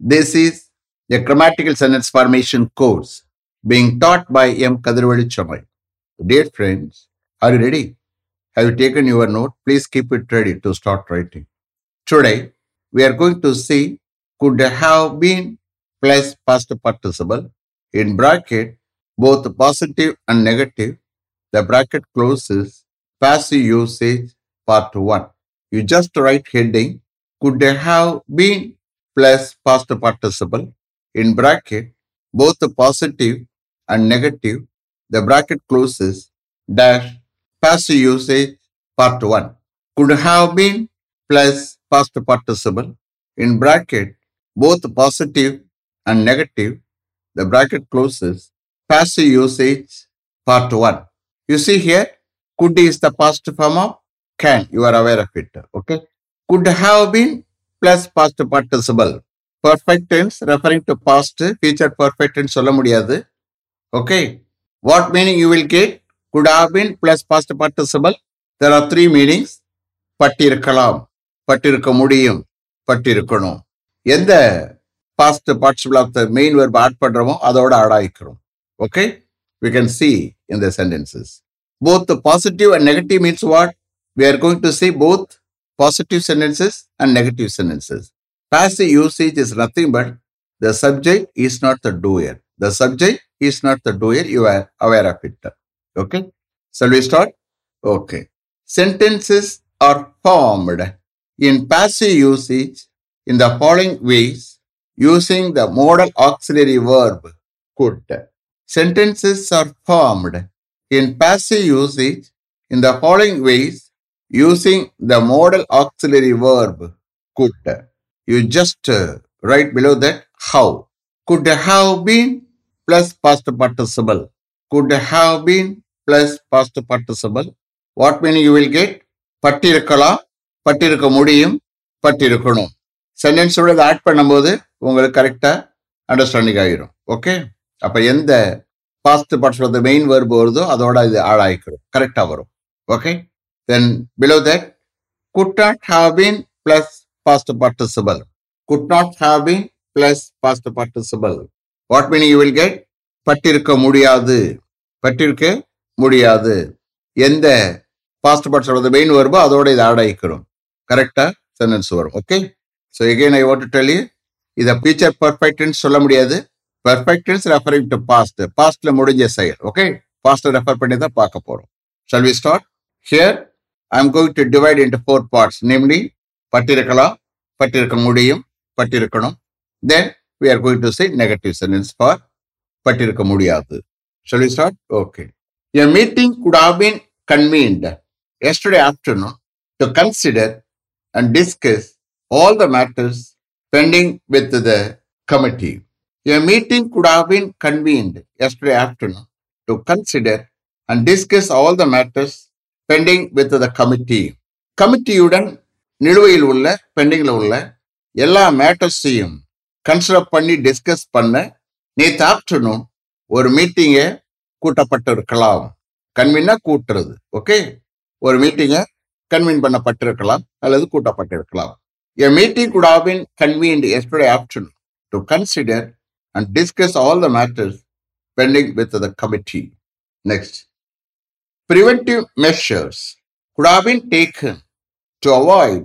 This is a grammatical sentence formation course being taught by M. Kadirvali Chamai. Dear friends, are you ready? Have you taken your note? Please keep it ready to start writing. Today, we are going to see could have been plus past participle in bracket both positive and negative. The bracket closes passive usage part 1. You just write heading could have been plus past participle in bracket both the positive and negative. The bracket closes dash past usage part 1 could have been plus past participle in bracket both positive and negative. The bracket closes past usage part 1. You see here, could is the past form of can. You are aware of it. Okay. Could have been plus past participle perfect tense referring to past future பர்ஃபெக்ட்னு சொல்ல முடியாது okay what meaning you will get could have been plus past participle there are three meanings பட்டிருக்கலாம் பட்டிருக்க முடியும் பட்டிருக்கணும் எந்த past participle of the main verb add பண்ணுறோமோ அதோட add ஆகிக்கிறோம் ஓகே வி கேன் சி இந்த sentences both positive and negative means what we are going to see both positive sentences and negative sentences. Passive usage is nothing but the subject is not the doer. The subject is not the doer you are aware of it. Okay? Shall we start? Okay. Sentences are formed in passive usage in the following ways using the modal auxiliary verb could. Sentences are formed in passive usage in the following ways using the modal auxiliary verb could. You just uh, write below that how. Could have been plus past participle. Could have been plus past participle. What meaning you will get? பட்டிருக்கலாம் பட்டிருக்க முடியும் பட்டிருக்கணும் சென்டென்ஸோட இதை add பண்ணும்போது உங்களுக்கு கரெக்டா understanding ஆகிரும் okay அப்ப எந்த பாஸ்ட் பார்ட்ஸ் மெயின் வேர்பு வருதோ அதோட இது ஆட் ஆகிக்கிறோம் கரெக்டா வரும் okay then below that could not have been plus past participle. Could not have been plus past participle. What meaning you will get? பட்டிருக்க முடியாது. பட்டிருக்க முடியாது. எந்த பாஸ்ட் பார்ட்ஸ் மெயின் வருபோ அதோட இதை ஆட் ஆகிக்கிறோம் கரெக்டாக சென்டென்ஸ் வரும். Okay so again I want to tell you இதை ஃபியூச்சர் பர்ஃபெக்ட்னு சொல்ல முடியாது. Perfect tense referring to past பாஸ்ட்ல முடிஞ்ச செயல். ஓகே பாஸ்ட் ரெஃபர் பண்ணி தான் பார்க்க போகிறோம் shall we start here I'm going to divide into four parts, namely Patirikala, Patirikamudiyam, Patirikanam. Then we are going to say negative sentence for Patirikamudiadu. Shall we start? Okay. Your meeting could have been convened yesterday afternoon to consider and discuss all the matters pending with the committee. Your meeting could have been convened yesterday afternoon to consider and discuss all the matters pending with the committee கமிட்டியுடன் நிலுவையில் உள்ள பெண்டிங்கில் உள்ள எல்லா மேட்டர்ஸையும் consider பண்ணி discuss பண்ண நேற்று afternoon ஒரு மீட்டிங்கை கூட்டப்பட்டிருக்கலாம் கன்வீனாக கூட்டுறது ஓகே ஒரு மீட்டிங்கை கன்வீன் பண்ணப்பட்டிருக்கலாம் அல்லது கூட்டப்பட்டிருக்கலாம் a meeting could have been convened yesterday afternoon to consider and discuss all the matters pending with the committee next Preventive measures could have been taken to avoid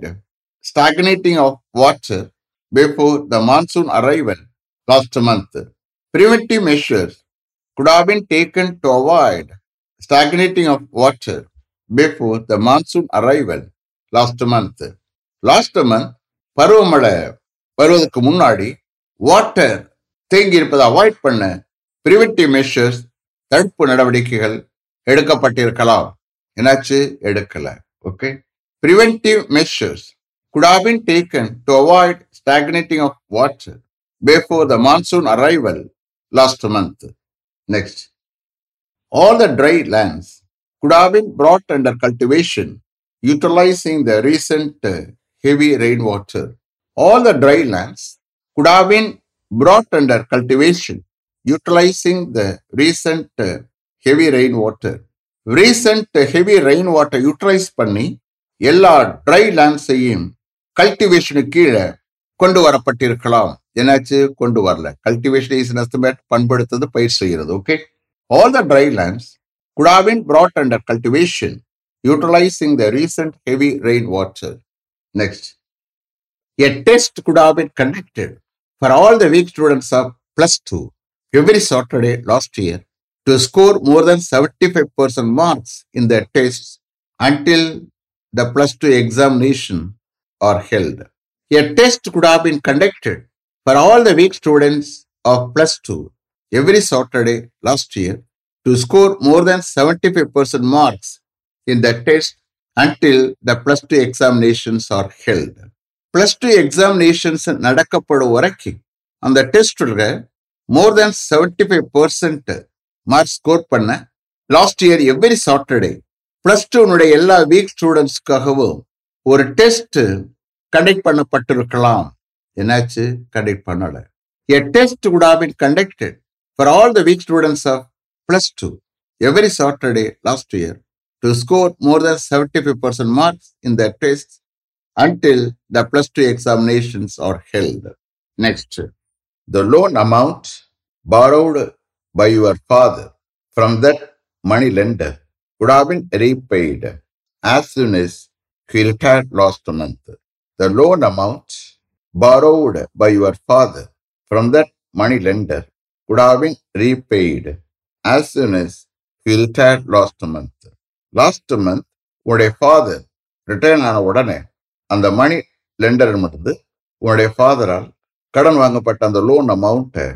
stagnating of water before the monsoon arrival last month. Preventive measures could have been taken to avoid stagnating of water before the monsoon arrival last month. Last month பருவமழை வருவதற்கு முன்னாடி water தேங்கி இருப்பதை avoid பண்ண preventive measures தடுப்பு நடவடிக்கைகள் எடுக்கப்பட்டிருக்கலாம் என்னாச்சு எடுக்கல okay preventive measures could have been taken to avoid stagnating of water before the monsoon arrival last month. Next. All the dry lands could have been brought under cultivation utilizing the recent uh, heavy rainwater. All the dry lands could have been brought under cultivation utilizing the recent heavy rain water recent heavy rain water utilise பண்ணி எல்லா try லேண்ட்ஸையும் கல்டிவேஷனுக்கு கீழே கொண்டு வரப்பட்டிருக்கலாம் என்னாச்சு கொண்டு வரல cultivation is estimate பண்படுத்துறது பயிர் செய்கிறது okay all the dry lands could have been brought under cultivation utilising the recent heavy rain water next a test could have been conducted for all the weak students of plus two every Saturday last year to score more than 75% marks in their tests until the plus two examination are held. A test could have been conducted for all the weak students of plus two every Saturday last year to score more than 75% marks in the test until the plus two examinations are held. plus two examinations நடக்கப்படும் வரைக்கும் அந்த டெஸ்ட்ல more than seventy five percent mark score பண்ண last year every Saturday plus டூனுடைய எல்லா weak ஸ்டூடெண்ட்ஸ்க்காகவும் ஒரு test conduct பண்ணப்பட்டிருக்கலாம் என்னாச்சு conduct பண்ணல a test could have been conducted for all the weak students of plus two every Saturday last year to score more than seventy five percent marks in the test until the plus two examinations are held next the loan amount borrowed by your father from that money lender would have been repaid as soon as he retired last month. The loan amount borrowed by your father from that money lender would have been repaid as soon as he retired last month. Last month, உன்னுடைய father return ஆன உடனே அந்த மணி lender இருந்து உன்னுடைய ஃபாதரால் கடன் வாங்கப்பட்ட அந்த loan அமௌண்ட்டை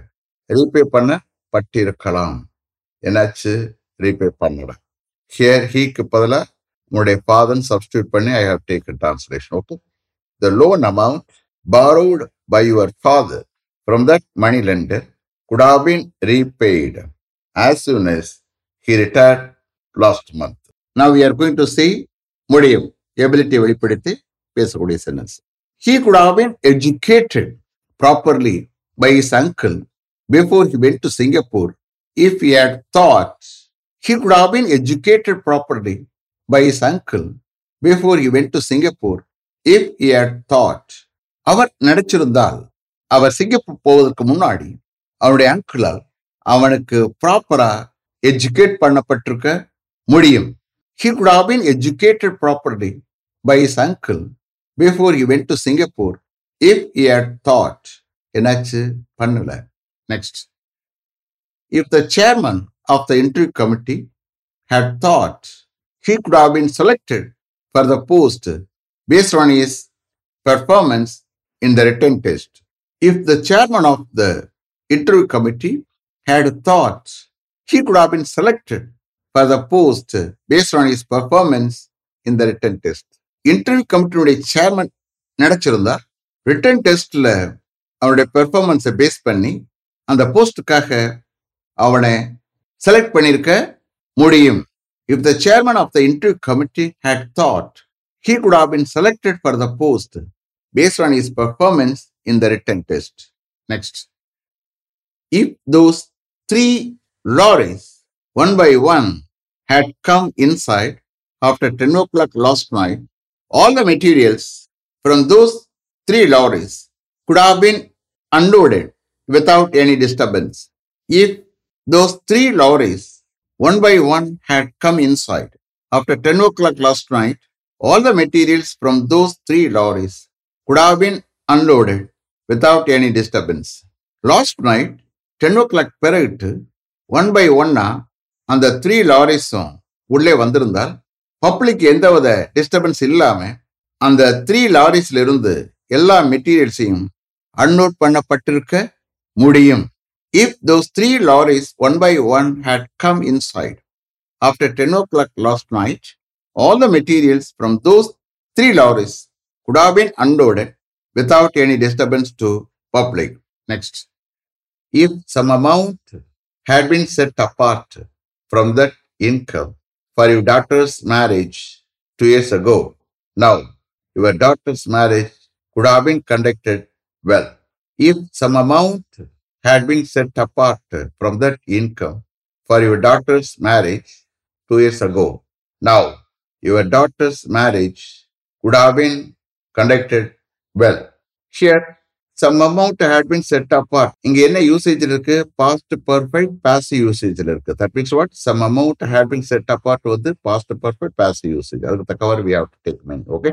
ரீபே பண்ண பட்டிருக்கலாம் என்னாச்சு ரீபே பண்ணல ஹியர் ஹீக்கு பதிலாக உங்களுடைய ஃபாதர் சப்ஸ்டியூட் பண்ணி I have take translation okay the loan amount borrowed by your father from that money lender could have been repaid as soon as he retired last month. Now we to going முடியும் எபிலிட்டியை வெளிப்படுத்தி பேசக்கூடிய sentence he could have educated properly by his uncle before he went to Singapore if he had thought, he could have been educated properly by his uncle before he went to Singapore, if he had thought. அவர் நினைச்சிருந்தால் அவர் Singapore போவதற்கு முன்னாடி அவனுடைய அங்கிளால் அவனுக்கு ப்ராப்பரா educate பண்ணப்பட்டிருக்க முடியும் he could have been educated properly by his uncle before he went to Singapore if he had thought என்னாச்சு பண்ணலை Next if the chairman of the interview committee had thought he could have been selected for the post based on his performance in the written test. If the chairman of the interview committee had thought he could have been selected for the post based on his performance in the written test. Interview கமிட்டியுடைய chairman நினைச்சிருந்தா return டெஸ்ட்ல அவனுடைய பெர்ஃபார்மன்ஸை base பண்ணி அந்த போஸ்டுக்காக அவனை select பண்ணியிருக்க முடியும் if the chairman of the interview committee had thought he could have been selected for the post based on his performance in the written test. Next. If those three lorries, one by one, had come inside after 10 o'clock last night, all the materials from those three lorries could have been unloaded without any disturbance. If those three lorries, one by one, had come inside after 10 o'clock last night, all the materials from those three lorries could have been unloaded without any disturbance. Last night, 10 o'clock பிறகுட்டு one by ஒன்னா அந்த three லாரிஸும் உள்ளே வந்திருந்தால் public எந்தவித disturbance இல்லாமல் அந்த three லாரிஸ்ல இருந்து எல்லா மெட்டீரியல்ஸையும் அன்லோட் பண்ணப்பட்டிருக்க முடியும் if those three lorries one by one had come inside after ten o'clock last night all the materials from those three lorries could have been unloaded without any disturbance to public. Next, if some amount had been set apart from that income for your daughter's marriage two years ago, now your daughter's marriage could have been conducted well. If some amount had been set apart from that income for your daughter's marriage two years ago, now your daughter's marriage could have been conducted well. Here, some amount had been set apart இங்க என்ன usage இருக்கு? Past perfect passive யூசேஜ்ல இருக்கு. That means what some amount had been set apart வந்து past perfect passive usage அதுக்கு தக்கவாறு we have to take mind okay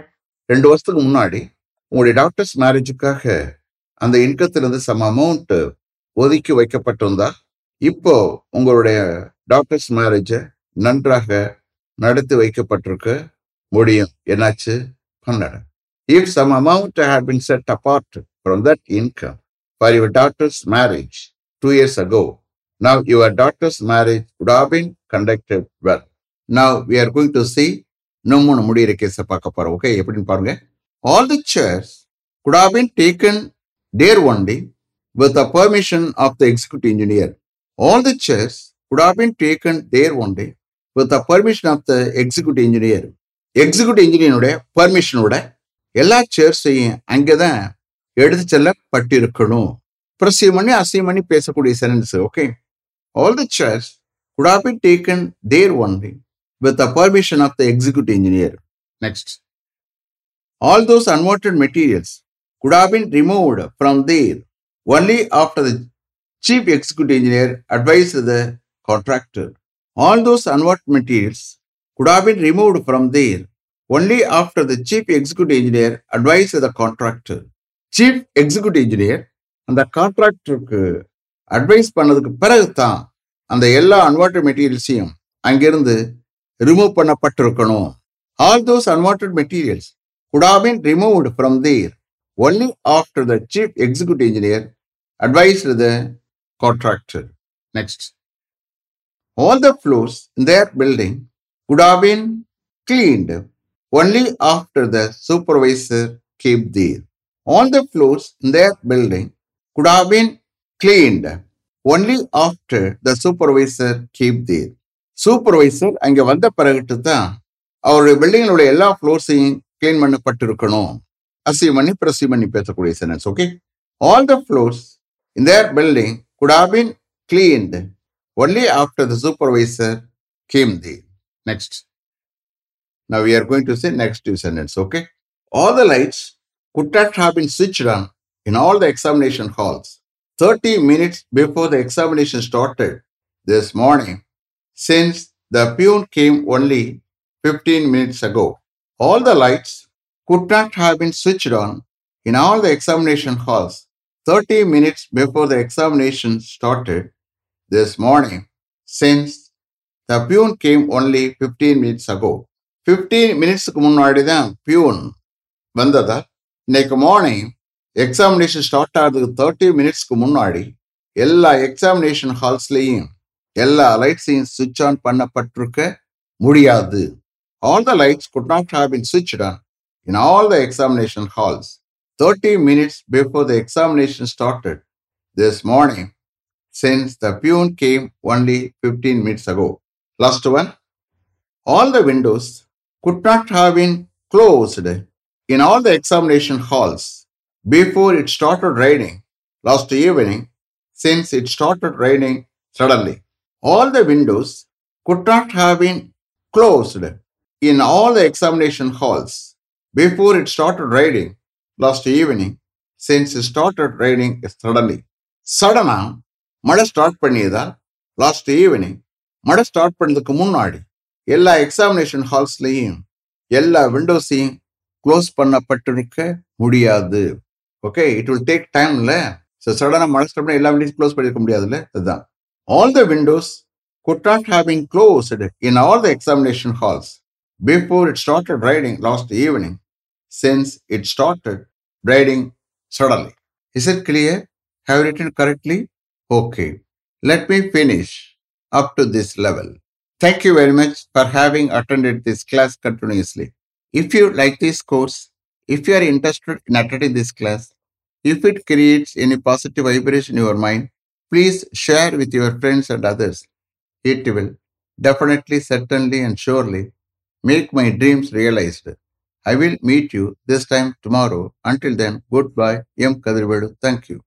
ரெண்டு வருஷத்துக்கு முன்னாடி உங்களுடைய டாக்டர்ஸ் மேரேஜுக்காக அந்த இன்கத்திலிருந்து சம் அமௌண்ட் ஒதுக்கி வைக்கப்பட்டிருந்தா இப்போ உங்களுடைய டாக்டர்ஸ் மேரேஜை நன்றாக நடத்தி வைக்கப்பட்டிருக்க முடியும். என்னாச்சு? பண்ணல if some amount had been set apart from that income for your daughter's marriage two years ago now your daughter's marriage would have been conducted well. Now we are going to see இன்னும் மூணு முடியிற கேஸை பார்க்க போகிறோம் okay எப்படின்னு பாருங்க. All the chairs could have been taken There only, with the permission of the executive engineer, all the chairs would have been taken there only with the permission of the executive engineer. Executive இன்ஜினியருடைய பர்மிஷனோட எல்லா சேர்ஸையும் அங்கே தான் எடுத்து செல்லப்பட்டிருக்கணும் பிரசியம் பண்ணி அசியம் பண்ணி பேசக்கூடிய sentence okay all the chairs could have taken there only with the permission of the executive engineer next all those unwanted materials could have been removed from there only after the chief executive engineer advised the contractor. All those unworked materials could have been removed from there only after the chief executive engineer advised the contractor. Chief executive engineer அந்த கான்ட்ராக்டருக்கு advice பண்ணதுக்கு பிறகு தான் அந்த எல்லா unwanted மெட்டீரியல்ஸையும் அங்கிருந்து remove பண்ணப்பட்டிருக்கணும் all those unwanted materials could have been removed from there only after the chief executive engineer advised the contractor. Next. All the floors in their building could have been cleaned only after the supervisor came there. All the floors in their building could have been cleaned only after the supervisor came there. Supervisor அங்க வந்த பிறகுட்டு தான் அவருடைய பில்டிங்கினுடைய எல்லா ஃப்ளோர்ஸையும் clean பண்ணப்பட்டிருக்கணும் Asimani, Prasimani Petakurisans. Okay. All the floors in their building could have been cleaned only after the supervisor came there. Next. Now we are going to say next two sentences. Okay. All the lights could not have been switched on in all the examination halls. 30 minutes before the examination started this morning, since the pune came only 15 minutes ago. All the lights could not have been switched on in all the examination halls 30 minutes before the examination started this morning, since the pune came only 15 minutes ago. 15 மினிட்ஸ்க்கு முன்னாடி தான் peon வந்ததா இன்னைக்கு morning examination start ஆகிறதுக்கு thirty மினிட்ஸ்க்கு முன்னாடி எல்லா examination ஹால்ஸ்லேயும் எல்லா லைட்ஸையும் சுவிட்ச் ஆன் பண்ணப்பட்டிருக்க முடியாது all the lights could not have been சுவிட்ச் on in all the examination halls. 30 minutes before the examination started this morning, since the pune came only 15 minutes ago. Last one. All the windows could not have been closed in all the examination halls before it started raining last evening, since it started raining suddenly. All the windows could not have been closed in all the examination halls before it started raining last evening since it started raining suddenly. சடனாக மழை start பண்ணியதா last evening மழை start பண்ணதுக்கு முன்னாடி எல்லா examination ஹால்ஸ்லேயும் எல்லா விண்டோஸையும் close பண்ணப்பட்டிருக்க முடியாது. ஓகே இட் வில் டேக் டைம்ல ஸோ சடனாக மழை ஸ்டார்ட் பண்ணி எல்லா விண்டோஸ் க்ளோஸ் பண்ணிருக்க முடியாதுல்ல? அதுதான். All the windows could not having closed in all the examination halls before it started riding last evening since it started raining suddenly. Is it clear? Have you written correctly? Okay. Let me finish up to this level. Thank you very much for having attended this class continuously. If you like this course, if you are interested in attending this class, if it creates any positive vibration in your mind, please share with your friends and others. It will definitely, certainly, and surely make my dreams realized. I will meet you this time tomorrow. Until then, goodbye. M. Thank you.